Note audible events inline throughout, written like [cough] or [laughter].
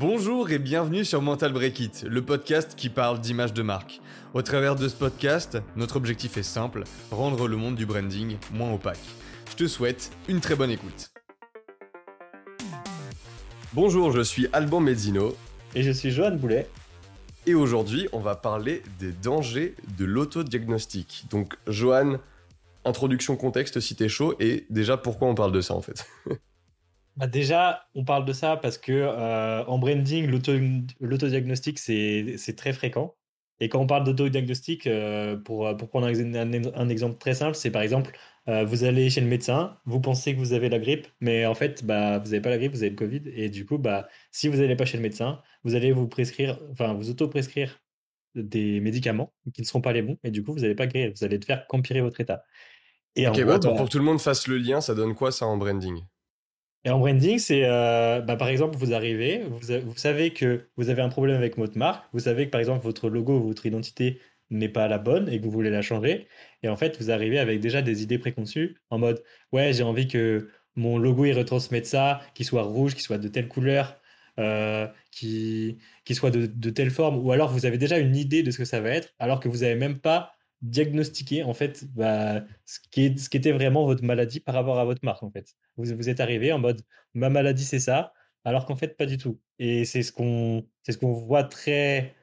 Bonjour et bienvenue sur Mental Break It, le podcast qui parle d'image de marque. Au travers de ce podcast, notre objectif est simple, rendre le monde du branding moins opaque. Je te souhaite une très bonne écoute. Bonjour, je suis Alban Mezzino. Et je suis Johan Boulet. Et aujourd'hui, on va parler des dangers de l'autodiagnostic. Donc, Johan, introduction contexte si t'es chaud, et déjà pourquoi on parle de ça en fait? [laughs] Bah déjà, on parle de ça parce que euh, en branding, l'autodiagnostic, c'est très fréquent. Et quand on parle d'autodiagnostic, euh, pour, pour prendre un, exemple très simple, c'est par exemple, euh, vous allez chez le médecin, vous pensez que vous avez la grippe, mais en fait, bah, vous n'avez pas la grippe, vous avez le Covid. Et du coup, bah, si vous n'allez pas chez le médecin, vous allez vous prescrire, enfin, vous auto-prescrire des médicaments qui ne seront pas les bons. Et du coup, vous n'allez pas guérir, vous allez faire qu'empirer votre état. Et ok, bah, pour que tout le monde fasse le lien, ça donne quoi ça en branding? Et en branding, c'est euh, bah, par exemple, vous arrivez, vous, savez que vous avez un problème avec votre marque, vous savez que par exemple votre logo, votre identité n'est pas la bonne et que vous voulez la changer. Et en fait, vous arrivez avec déjà des idées préconçues en mode ouais, j'ai envie que mon logo il retransmette ça, qu'il soit rouge, qu'il soit de telle couleur, euh, qu'il soit de, de, telle forme, ou alors vous avez déjà une idée de ce que ça va être, alors que vous n'avez même pas diagnostiquer en fait bah, ce, qui est, ce qui était vraiment votre maladie par rapport à votre marque en fait. Vous, vous êtes arrivé en mode ma maladie c'est ça, alors qu'en fait pas du tout. Et c'est ce qu'on c'est ce qu'on voit très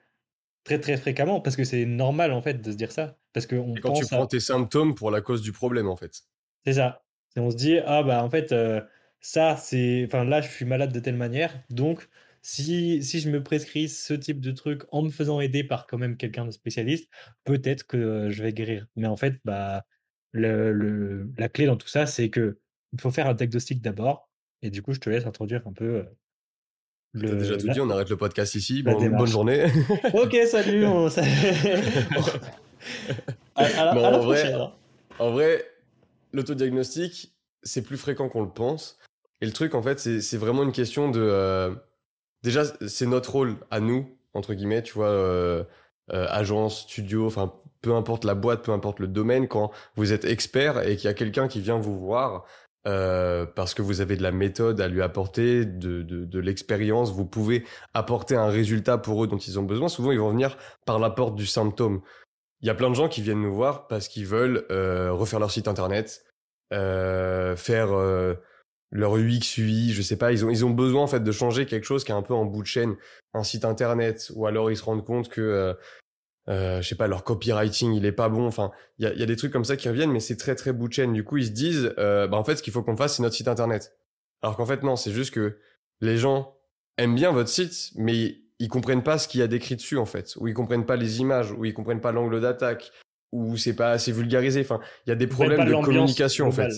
très très fréquemment parce que c'est normal en fait de se dire ça parce que on quand tu prends tes symptômes pour la cause du problème en fait. C'est ça. Et on se dit ah bah en fait euh, ça c'est enfin là je suis malade de telle manière donc si, si je me prescris ce type de truc en me faisant aider par quand même quelqu'un de spécialiste, peut-être que je vais guérir. Mais en fait, bah, le, la clé dans tout ça, c'est que il faut faire un diagnostic d'abord. Et du coup, je te laisse introduire un peu. Le, T'as déjà tout dit, on arrête le podcast ici. bonne journée. ok, salut. [laughs] [laughs] en, vrai, en vrai, l'autodiagnostic, c'est plus fréquent qu'on le pense. Et le truc, en fait, c'est vraiment une question de. Euh, déjà, c'est notre rôle à nous, entre guillemets, tu vois, euh, euh, agence, studio, enfin, peu importe la boîte, peu importe le domaine, quand vous êtes expert et qu'il y a quelqu'un qui vient vous voir euh, parce que vous avez de la méthode à lui apporter, de, de, de l'expérience, vous pouvez apporter un résultat pour eux dont ils ont besoin. Souvent, ils vont venir par la porte du symptôme. Il y a plein de gens qui viennent nous voir parce qu'ils veulent euh, refaire leur site internet, euh, faire leur UX, UI, je sais pas, ils ont, ils ont besoin en fait de changer quelque chose qui est un peu en bout de chaîne, un site internet, ou alors ils se rendent compte que, euh, euh, je sais pas, leur copywriting il est pas bon. Enfin, il y a, y a, des trucs comme ça qui reviennent, mais c'est très très bout de chaîne. Du coup, ils se disent, euh, bah en fait, ce qu'il faut qu'on fasse, c'est notre site internet. Alors qu'en fait, non, c'est juste que les gens aiment bien votre site, mais ils comprennent pas ce qu'il y a décrit dessus en fait, ou ils comprennent pas les images, ou ils comprennent pas l'angle d'attaque, ou c'est pas assez vulgarisé. Enfin, il y a des problèmes de communication en fait.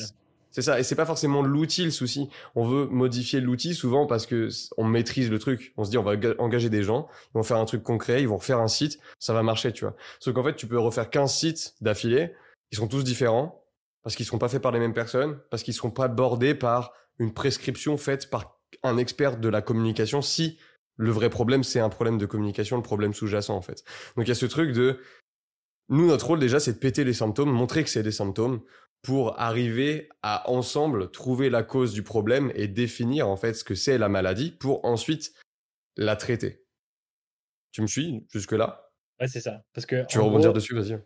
C'est ça, et c'est pas forcément l'outil le souci. On veut modifier l'outil souvent parce que on maîtrise le truc. On se dit on va engager des gens, ils vont faire un truc concret, ils vont refaire un site, ça va marcher, tu vois. Sauf qu'en fait, tu peux refaire 15 sites d'affilée, ils sont tous différents parce qu'ils seront pas faits par les mêmes personnes, parce qu'ils seront pas bordés par une prescription faite par un expert de la communication si le vrai problème c'est un problème de communication, le problème sous-jacent en fait. Donc il y a ce truc de nous notre rôle déjà c'est de péter les symptômes, montrer que c'est des symptômes pour arriver à ensemble trouver la cause du problème et définir en fait ce que c'est la maladie pour ensuite la traiter. Tu me suis jusque là Ouais, c'est ça. Parce que tu veux rebondir dessus, vas-y.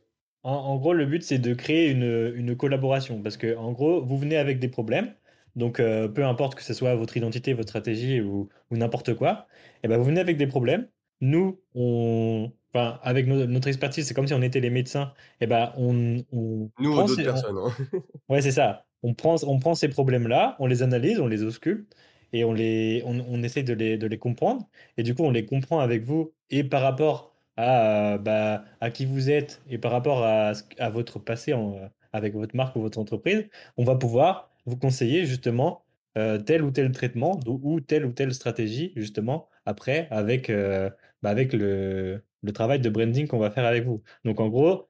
En, gros, le but c'est de créer une, une, collaboration parce que en gros, vous venez avec des problèmes. Donc, euh, peu importe que ce soit votre identité, votre stratégie ou, ou n'importe quoi, et eh ben, vous venez avec des problèmes. Nous, on, enfin, avec notre expertise, c'est comme si on était les médecins. Et eh ben, on, on nous d'autres personnes. Hein. [laughs] ouais, c'est ça. On prend, on prend ces problèmes-là, on les analyse, on les ausculte et on les, on, on essaie de les, de les comprendre. Et du coup, on les comprend avec vous et par rapport à, bah, à qui vous êtes et par rapport à, à votre passé en, avec votre marque ou votre entreprise, on va pouvoir vous conseiller justement euh, tel ou tel traitement ou telle ou telle stratégie justement après avec, euh, bah, avec le, le travail de branding qu'on va faire avec vous. Donc en gros,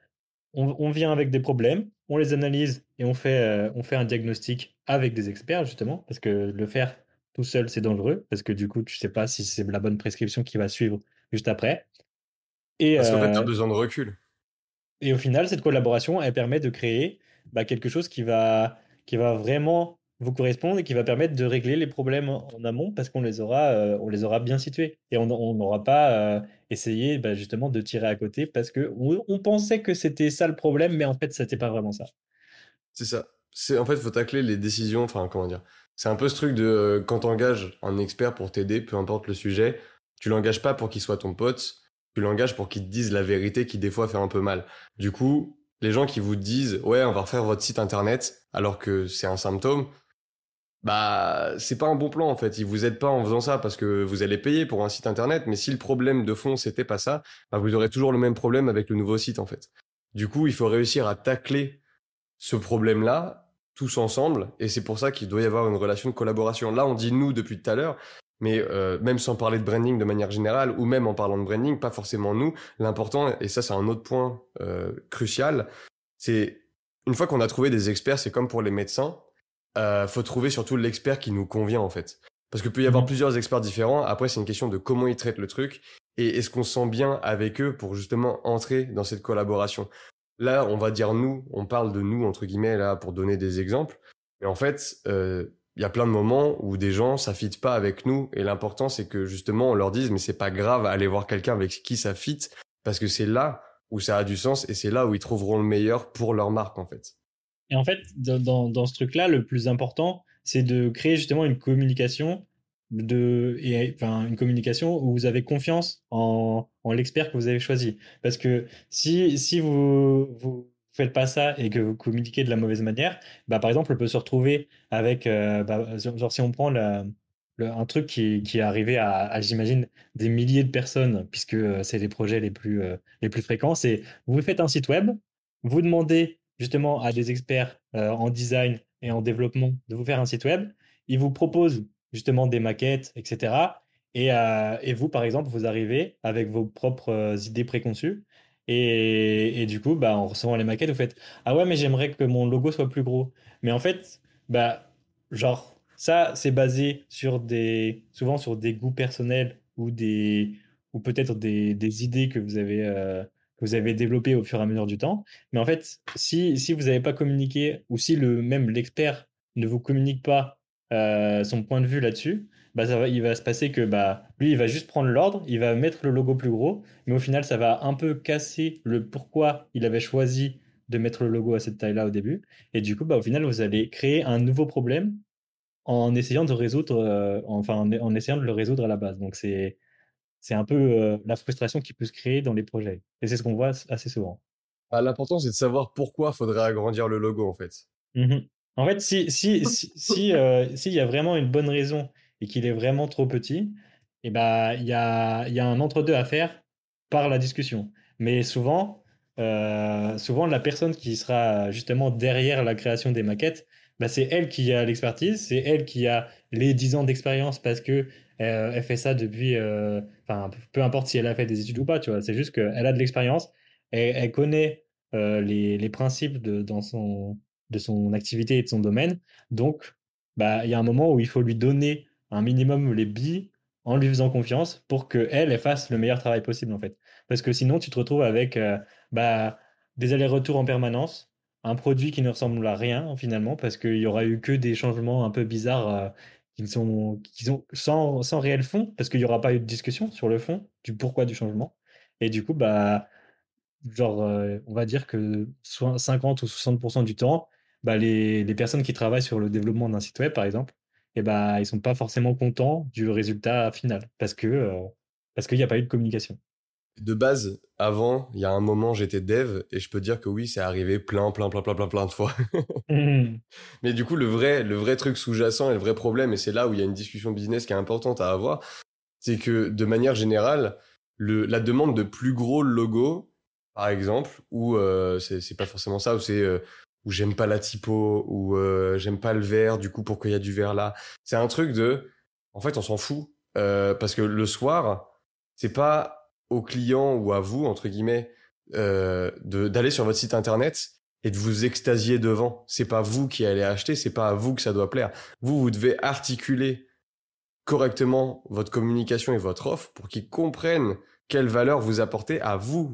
on, vient avec des problèmes, on les analyse et on fait, euh, on fait un diagnostic avec des experts justement, parce que le faire tout seul c'est dangereux, parce que du coup tu sais pas si c'est la bonne prescription qui va suivre juste après. Et, parce qu'en fait tu as euh, besoin de recul. Et au final, cette collaboration, elle permet de créer bah, quelque chose qui va, qui va vraiment vous correspondent et qui va permettre de régler les problèmes en, amont parce qu'on les aura, euh, on les aura bien situés et on n'aura pas euh, essayé bah, justement de tirer à côté parce que on, pensait que c'était ça le problème, mais en fait, c'était pas vraiment ça. C'est ça. C'est en fait, faut tacler les décisions. Enfin, comment dire C'est un peu ce truc de euh, quand t'engages un expert pour t'aider, peu importe le sujet, tu l'engages pas pour qu'il soit ton pote, tu l'engages pour qu'il te dise la vérité qui des fois fait un peu mal. Du coup, les gens qui vous disent ouais, on va refaire votre site internet alors que c'est un symptôme, bah c'est pas un bon plan en fait. Ils vous aident pas en faisant ça parce que vous allez payer pour un site internet, mais si le problème de fond c'était pas ça, bah, vous aurez toujours le même problème avec le nouveau site en fait. Du coup, il faut réussir à tacler ce problème-là tous ensemble, et c'est pour ça qu'il doit y avoir une relation de collaboration. Là, on dit nous depuis tout à l'heure, mais euh, même sans parler de branding de manière générale, ou même en parlant de branding, pas forcément nous. L'important, et ça c'est un autre point euh, crucial, c'est une fois qu'on a trouvé des experts, c'est comme pour les médecins, euh, faut trouver surtout l'expert qui nous convient en fait. Parce qu'il peut y avoir mmh. plusieurs experts différents. Après, c'est une question de comment ils traitent le truc et est-ce qu'on se sent bien avec eux pour justement entrer dans cette collaboration. Là, on va dire nous, on parle de nous entre guillemets là pour donner des exemples. Mais en fait, euh, il y a plein de moments où des gens ça fit pas avec nous et l'important c'est que justement on leur dise mais c'est pas grave aller voir quelqu'un avec qui ça fit parce que c'est là où ça a du sens et c'est là où ils trouveront le meilleur pour leur marque en fait. Et en fait, dans, ce truc-là, le plus important, c'est de créer justement une communication une communication où vous avez confiance en, l'expert que vous avez choisi. Parce que si vous vous faites pas ça et que vous communiquez de la mauvaise manière bah par exemple on peut se retrouver avec euh, bah, genre si on prend un truc qui, est arrivé à, à j'imagine des milliers de personnes puisque euh, c'est les projets les plus euh, les plus fréquents c'est vous faites un site web vous demandez justement à des experts euh, en design et en développement de vous faire un site web. Ils vous proposent justement des maquettes, etc. Et, euh, et vous, par exemple, vous arrivez avec vos propres euh, idées préconçues. Et, du coup, bah, en recevant les maquettes, vous faites Ah ouais, mais j'aimerais que mon logo soit plus gros. Mais en fait, bah, genre, ça, c'est basé sur des, souvent sur des goûts personnels ou, des, ou peut-être des idées que vous avez vous avez développé au fur et à mesure du temps. Mais en fait, si, si vous n'avez pas communiqué, ou si le, même l'expert ne vous communique pas euh, son point de vue là-dessus, bah ça va, il va se passer que bah, lui, il va juste prendre l'ordre, il va mettre le logo plus gros, mais au final, ça va un peu casser le pourquoi il avait choisi de mettre le logo à cette taille-là au début. Et du coup, bah, au final, vous allez créer un nouveau problème en essayant de résoudre, euh, enfin, en, essayant de le résoudre à la base. Donc, c'est, c'est un peu euh, la frustration qui peut se créer dans les projets. Et c'est ce qu'on voit assez souvent. Ah, L'important, c'est de savoir pourquoi faudrait agrandir le logo, en fait. Mmh en fait, si si [laughs] si si, euh, s'il y a vraiment une bonne raison et qu'il est vraiment trop petit, et eh ben il y a il y a un entre-deux à faire par la discussion. Mais souvent euh, souvent la personne qui sera justement derrière la création des maquettes, bah, c'est elle qui a l'expertise, c'est elle qui a les 10 ans d'expérience parce que euh, elle, fait ça depuis, euh, enfin, peu importe si elle a fait des études ou pas, tu vois, c'est juste qu'elle a de l'expérience, et elle connaît euh, les, les, principes de, dans son, de son activité et de son domaine. Donc, bah, il y a un moment où il faut lui donner un minimum les billes en lui faisant confiance pour qu'elle, elle fasse le meilleur travail possible, en fait. Parce que sinon, tu te retrouves avec bah, des allers-retours en permanence, un produit qui ne ressemble à rien, finalement, parce qu'il y aura eu que des changements un peu bizarres sont, qui sont sans, sans réel fond, parce qu'il n'y aura pas eu de discussion sur le fond du pourquoi du changement. Et du coup, bah, genre, euh, on va dire que 50 ou 60% du temps, bah, les, les, personnes qui travaillent sur le développement d'un site web, par exemple, et eh bah, ils sont pas forcément contents du résultat final, parce euh, parce qu'il n'y a pas eu de communication. De base, avant, il y a un moment, j'étais dev et je peux dire que oui, c'est arrivé plein, plein, plein, plein, plein, plein de fois. [laughs] Mmh. Mais du coup, le vrai, le vrai truc sous-jacent et le vrai problème, et c'est là où il y a une discussion business qui est importante à avoir, c'est que de manière générale, le, la demande de plus gros logos, par exemple, ou euh, c'est pas forcément ça, ou c'est euh, où j'aime pas la typo, ou euh, j'aime pas le vert, du coup, pourquoi il y a du vert là? C'est un truc de, en fait, on s'en fout, euh, parce que le soir, c'est pas au client ou à vous, entre guillemets, euh, d'aller sur votre site internet et de vous extasier devant. C'est pas vous qui allez acheter, c'est pas à vous que ça doit plaire. Vous, vous devez articuler correctement votre communication et votre offre pour qu'ils comprennent quelle valeur vous apportez à vous,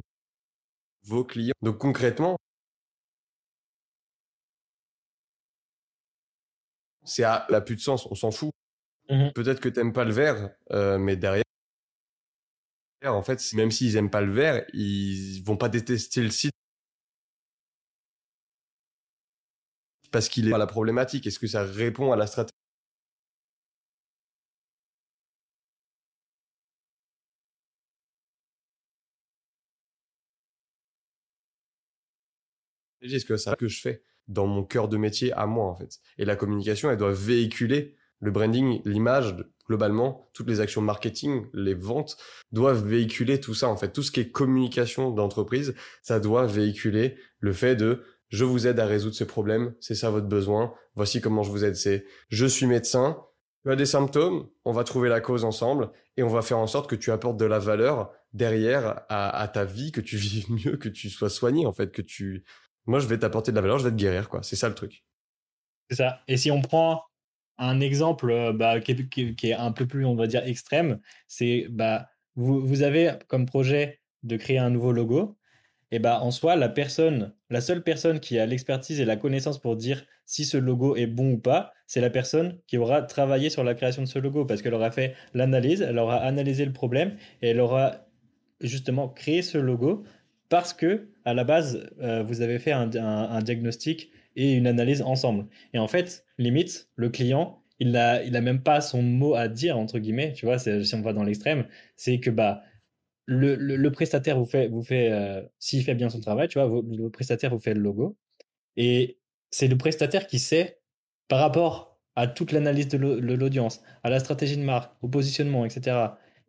vos clients. Donc concrètement, c'est à la plus de sens, on s'en fout. Mhm. Peut-être que t'aimes pas le vert, euh, mais derrière, en fait, même s'ils aiment pas le vert, ils vont pas détester le site. Parce qu'il est pas la problématique. Est-ce que ça répond à la stratégie Est-ce que ça que je fais dans mon cœur de métier à moi en fait? Et la communication, elle doit véhiculer le branding, l'image, globalement, toutes les actions marketing, les ventes doivent véhiculer tout ça en fait. Tout ce qui est communication d'entreprise, ça doit véhiculer le fait de je vous aide à résoudre ce problème, c'est ça votre besoin, voici comment je vous aide, c'est je suis médecin, tu as des symptômes, on va trouver la cause ensemble et on va faire en sorte que tu apportes de la valeur derrière à, ta vie, que tu [laughs] vives mieux, que tu sois soigné en fait, que tu moi, je vais t'apporter de la valeur, je vais te guérir, quoi. C'est ça le truc. C'est ça. Et si on prend un exemple euh, bah, qui, est, un peu plus, on va dire, extrême, c'est bah, vous, vous, avez comme projet de créer un nouveau logo. Et bah, en soi, la personne, la seule personne qui a l'expertise et la connaissance pour dire si ce logo est bon ou pas, c'est la personne qui aura travaillé sur la création de ce logo parce qu'elle aura fait l'analyse, elle aura analysé le problème et elle aura justement créé ce logo parce que à la base, euh, vous avez fait un, diagnostic et une analyse ensemble. Et en fait, limite, le client, il n'a il a même pas son mot à dire, entre guillemets, tu vois, si on va dans l'extrême, c'est que bah, le, le, prestataire vous fait, vous fait euh, s'il fait bien son travail, tu vois, le prestataire vous fait le logo. Et c'est le prestataire qui sait, par rapport à toute l'analyse de l'audience, à la stratégie de marque, au positionnement, etc.,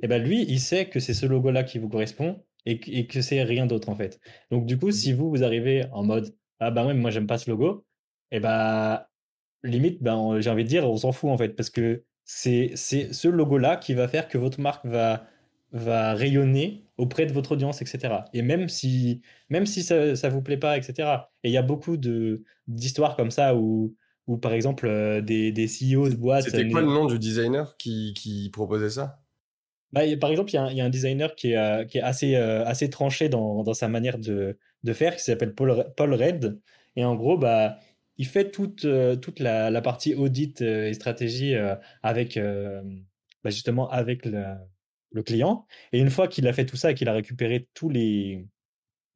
et ben lui, il sait que c'est ce logo-là qui vous correspond et, que c'est rien d'autre en fait. Donc du coup, si mmh. vous, vous arrivez en mode ah bah ouais, moi j'aime pas ce logo, et bah limite, ben, j'ai envie de dire, on s'en fout en fait, parce que c'est ce logo-là qui va faire que votre marque va, va rayonner auprès de votre audience, etc. Et même si, même si ça ne vous plaît pas, etc. Et il y a beaucoup d'histoires comme ça où, où, par exemple, euh, des, des CEO de boîtes... C'était quoi le nom du designer qui, qui proposait ça? Bah, par exemple, il y, a un designer qui est, euh, qui est assez, euh, assez tranché dans, dans, sa manière de, de faire, qui s'appelle Paul, Paul Red. Et en gros, bah, il fait toute, euh, toute la, la, partie audit et stratégie avec, bah, justement avec le, le, client. Et une fois qu'il a fait tout ça et qu'il a récupéré tous les,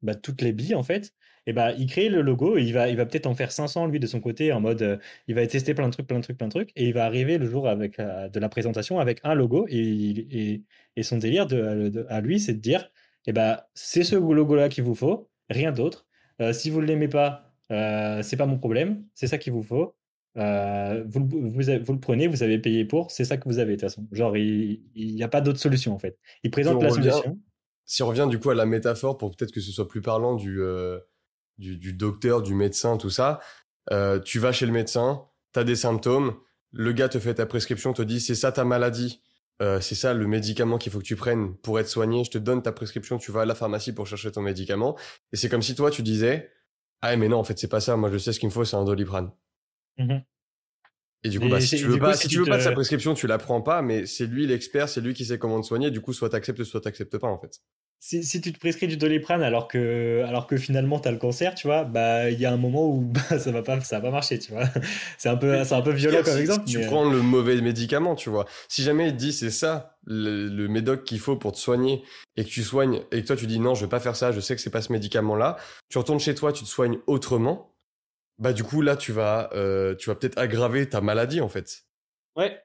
bah, toutes les billes, en fait, et bah, il crée le logo et il va, il va peut-être en faire 500 lui de son côté en mode euh, il va tester plein de trucs, plein de trucs, plein de trucs et il va arriver le jour avec euh, de la présentation avec un logo et, et, son délire de, à lui c'est de dire et bah, c'est ce logo là qu'il vous faut, rien d'autre. Euh, si vous ne l'aimez pas, c'est pas mon problème, c'est ça qu'il vous faut. vous, vous, vous, le prenez, vous avez payé pour, c'est ça que vous avez de toute façon. Genre, il n'y a pas d'autre solution en fait. Il présente la solution. Si on revient du coup à la métaphore pour peut-être que ce soit plus parlant du, du, docteur, du médecin, tout ça. Euh, tu vas chez le médecin, tu as des symptômes, le gars te fait ta prescription, te dit c'est ça ta maladie, euh, c'est ça le médicament qu'il faut que tu prennes pour être soigné, je te donne ta prescription, tu vas à la pharmacie pour chercher ton médicament. Et c'est comme si toi tu disais ah mais non en fait c'est pas ça, moi je sais ce qu'il me faut, c'est un doliprane. Mm-hmm. Et du coup, bah, si tu veux pas, si tu veux pas de sa prescription, tu la prends pas, mais c'est lui l'expert, c'est lui qui sait comment te soigner. Du coup, soit t'acceptes, soit t'acceptes pas, en fait si, tu te prescris du doliprane alors que, alors que finalement tu as le cancer, tu vois, bah il y a un moment où [laughs] bah, ça va pas, ça va pas marcher, tu vois. C'est un peu, c'est un peu violent comme exemple. tu prends le mauvais médicament, tu vois. Si jamais il te dit c'est ça le, médoc qu'il faut pour te soigner et que tu soignes et que toi tu dis non, je vais pas faire ça, je sais que c'est pas ce médicament-là, tu retournes chez toi, tu te soignes autrement. Bah du coup là tu vas, euh, tu vas peut-être aggraver ta maladie en fait. Ouais,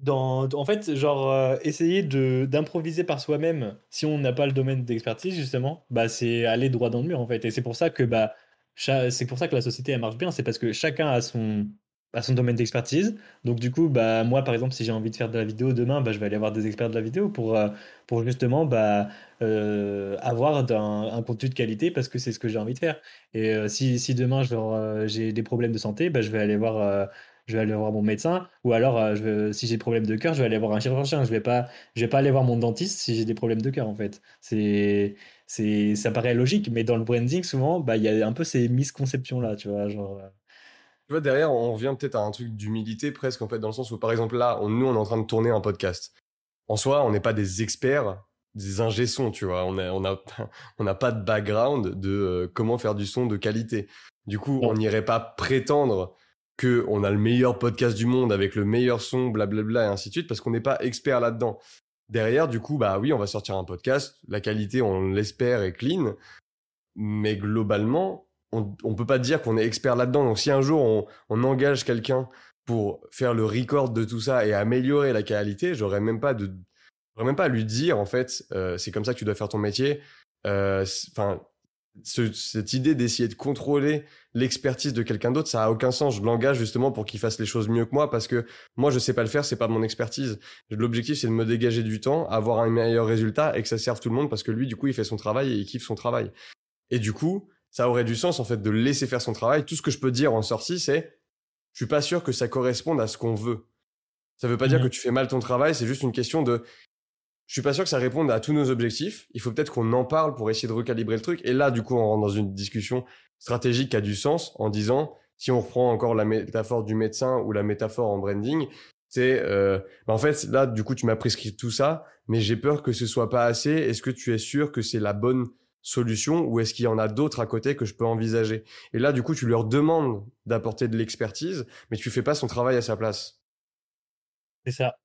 dans, en fait, genre, euh, essayer de, d'improviser par soi-même, si on n'a pas le domaine d'expertise, justement, bah, c'est aller droit dans le mur, en fait. Et c'est pour ça que, bah, c'est pour ça que la société, elle marche bien. C'est parce que chacun a son, a son domaine d'expertise. Donc, du coup, bah, moi, par exemple, si j'ai envie de faire de la vidéo demain, bah, je vais aller voir des experts de la vidéo pour, euh, pour justement, bah, euh, avoir un, contenu de qualité parce que c'est ce que j'ai envie de faire. Et si, si demain, j'ai des problèmes de santé, bah, je vais aller voir je vais aller voir mon médecin, ou alors euh, je si j'ai des problèmes de cœur, je vais aller voir un chirurgien. Je vais pas, je vais pas aller voir mon dentiste si j'ai des problèmes de cœur en fait. C'est, c'est, ça paraît logique, mais dans le branding souvent, bah il y a un peu ces misconceptions là, tu vois, genre. Tu vois, derrière, on revient peut-être à un truc d'humilité presque en fait, dans le sens où par exemple là, nous on est en train de tourner un podcast. En soi, on n'est pas des experts, des ingé tu vois. On n'a on a, on a [laughs] pas de background de euh, comment faire du son de qualité. Du coup, on n'irait pas prétendre que on a le meilleur podcast du monde avec le meilleur son, blablabla et ainsi de suite, parce qu'on n'est pas expert là-dedans. Derrière, du coup, bah oui, on va sortir un podcast. La qualité, on l'espère, est clean. Mais globalement, on, on peut pas dire qu'on est expert là-dedans. Donc, si un jour on, on engage quelqu'un pour faire le record de tout ça et améliorer la qualité, j'aurais même pas de, même pas à lui dire en fait, euh, c'est comme ça que tu dois faire ton métier. Euh, Enfin, cette idée d'essayer de contrôler l'expertise de quelqu'un d'autre, ça a aucun sens. Je l'engage justement pour qu'il fasse les choses mieux que moi parce que moi je sais pas le faire, c'est pas mon expertise. L'objectif c'est de me dégager du temps, avoir un meilleur résultat et que ça serve tout le monde parce que lui du coup il fait son travail et il kiffe son travail. Et du coup, ça aurait du sens en fait de laisser faire son travail. Tout ce que je peux dire en sortie c'est je suis pas sûr que ça corresponde à ce qu'on veut. Ça veut pas dire Mhm. que tu fais mal ton travail, c'est juste une question de je suis pas sûr que ça réponde à tous nos objectifs. Il faut peut-être qu'on en parle pour essayer de recalibrer le truc. Et là, du coup, on rentre dans une discussion stratégique qui a du sens en disant, si on reprend encore la métaphore du médecin ou la métaphore en branding, c'est, euh, bah, en fait, là, du coup, tu m'as prescrit tout ça, mais j'ai peur que ce soit pas assez. Est-ce que tu es sûr que c'est la bonne solution ou est-ce qu'il y en a d'autres à côté que je peux envisager? Et là, du coup, tu leur demandes d'apporter de l'expertise, mais tu fais pas son travail à sa place. C'est ça.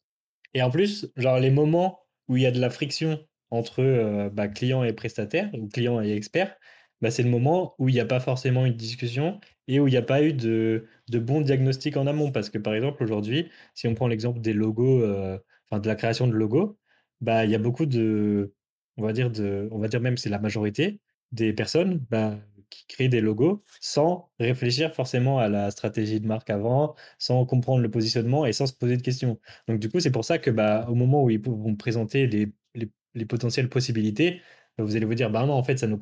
Et en plus, genre les moments où il y a de la friction entre euh, bah, client et prestataire, ou client et expert, bah, c'est le moment où il n'y a pas forcément une discussion et où il n'y a pas eu de, de bon diagnostic en amont. Parce que par exemple, aujourd'hui, si on prend l'exemple des logos, euh, enfin de la création de logos, bah, il y a beaucoup de, on va dire, de, on c'est la majorité des personnes bah, qui créent des logos sans réfléchir forcément à la stratégie de marque avant, sans comprendre le positionnement et sans se poser de questions. Donc du coup, c'est pour ça que bah, au moment où ils vont présenter les, les, les potentielles possibilités, bah, vous allez vous dire, bah non, en fait, ça ne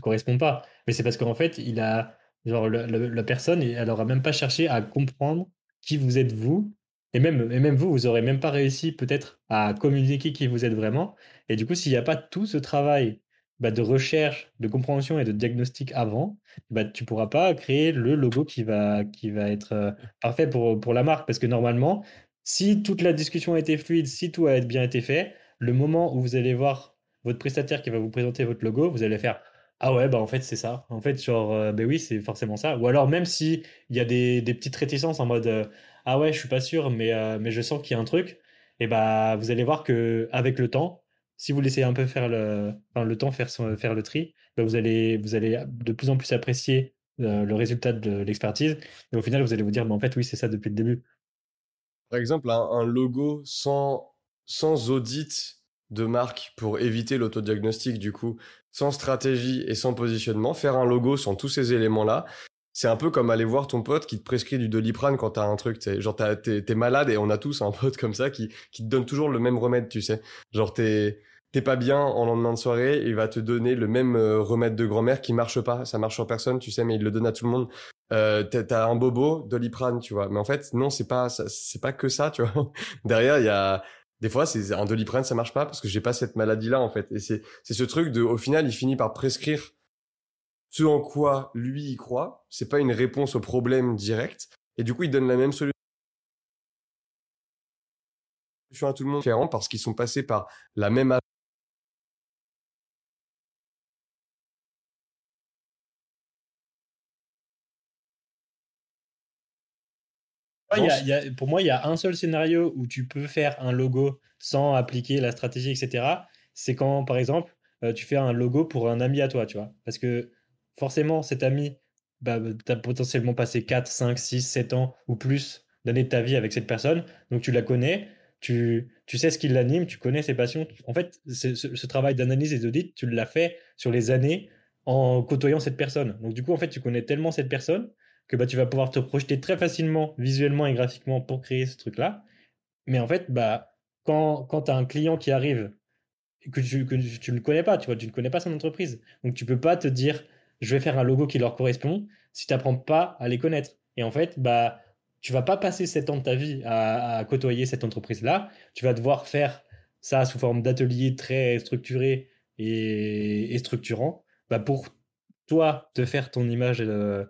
correspond pas. Mais c'est parce qu'en fait, il a, genre, la personne, elle n'aura même pas cherché à comprendre qui vous êtes vous. Et même, et même vous, vous aurez même pas réussi peut-être à communiquer qui vous êtes vraiment. Et du coup, s'il n'y a pas tout ce travail bah, de recherche, de compréhension et de diagnostic avant, bah, tu pourras pas créer le logo qui va, qui va être euh, parfait pour, pour la marque. Parce que normalement, si toute la discussion a été fluide, si tout a bien été fait, le moment où vous allez voir votre prestataire qui va vous présenter votre logo, vous allez faire Ah ouais, bah en fait, c'est ça. En fait, genre, euh, ben oui, c'est forcément ça. Ou alors, même s'il y a des, des petites réticences en mode euh, Ah ouais, je suis pas sûr, mais, euh, mais je sens qu'il y a un truc, et bah vous allez voir que avec le temps, si vous laissez un peu faire le, enfin, le temps faire, son- faire le tri, bah, vous allez, vous allez de plus en plus apprécier euh, le résultat de l'expertise. Et au final, vous allez vous dire, bah, en fait, oui, c'est ça depuis le début. Par exemple, un, un logo sans, sans audit de marque pour éviter l'autodiagnostic, du coup, sans stratégie et sans positionnement, faire un logo sans tous ces éléments-là, c'est un peu comme aller voir ton pote qui te prescrit du doliprane quand t'as un truc, t'sais. genre t'as- t'es t'es malade et on a tous un pote comme ça qui, qui te donne toujours le même remède, tu sais. Genre t'es t'es pas bien en lendemain de soirée, il va te donner le même euh, remède de grand-mère qui marche pas, ça marche sur personne, tu sais, mais il le donne à tout le monde. Euh, t'as un bobo, doliprane, tu vois. Mais en fait, non, c'est pas c'est pas que ça, tu vois. [laughs] Derrière, il y a des fois, c'est un doliprane, ça marche pas parce que j'ai pas cette maladie-là, en fait. Et c'est c'est ce truc de, au final, il finit par prescrire ce en quoi lui il croit. C'est pas une réponse au problème direct. Et du coup, il donne la même solution à tout le monde différent parce qu'ils sont passés par la même Ouais, il y a- il y a- pour moi, il y a un seul scénario où tu peux faire un logo sans appliquer la stratégie, etc. C'est quand, par exemple, euh, tu fais un logo pour un ami à toi, tu vois. Parce que forcément, cet ami, bah, tu as potentiellement passé 4, 5, 6, 7 ans ou plus d'années de ta vie avec cette personne. Donc, tu la connais, tu, tu sais ce qui l'anime, tu connais ses passions. En fait, ce, ce- travail d'analyse et d'audit, tu l'as fait sur les années en côtoyant cette personne. Donc, du coup, en fait, tu connais tellement cette personne que bah, tu vas pouvoir te projeter très facilement, visuellement et graphiquement pour créer ce truc-là. Mais en fait, bah, quand, quand tu as un client qui arrive que tu que tu ne connais pas, tu vois, tu ne connais pas son entreprise. Donc tu peux pas te dire, je vais faire un logo qui leur correspond si tu n'apprends pas à les connaître. Et en fait, bah, tu vas pas passer 7 ans de ta vie à, côtoyer cette entreprise-là. Tu vas devoir faire ça sous forme d'atelier très structuré et, et structurant bah, pour toi te faire ton image euh,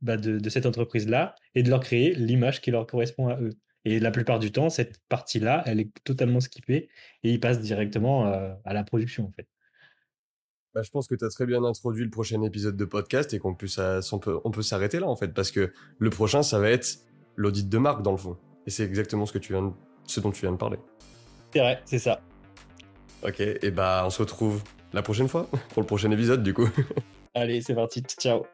bah, de, de cette entreprise-là et de leur créer l'image qui leur correspond à eux. Et la plupart du temps, cette partie-là, elle est totalement skippée et ils passent directement euh, à la production, en fait. Bah, je pense que tu as très bien introduit le prochain épisode de podcast et qu'on peut, on s'arrêter là en fait parce que le prochain ça va être l'audit de marque dans le fond. Et c'est exactement ce, que tu viens ce dont tu viens de parler. C'est vrai, c'est ça. Ok, et bah on se retrouve la prochaine fois [laughs] pour le prochain épisode du coup. [laughs] Allez, c'est parti, ciao.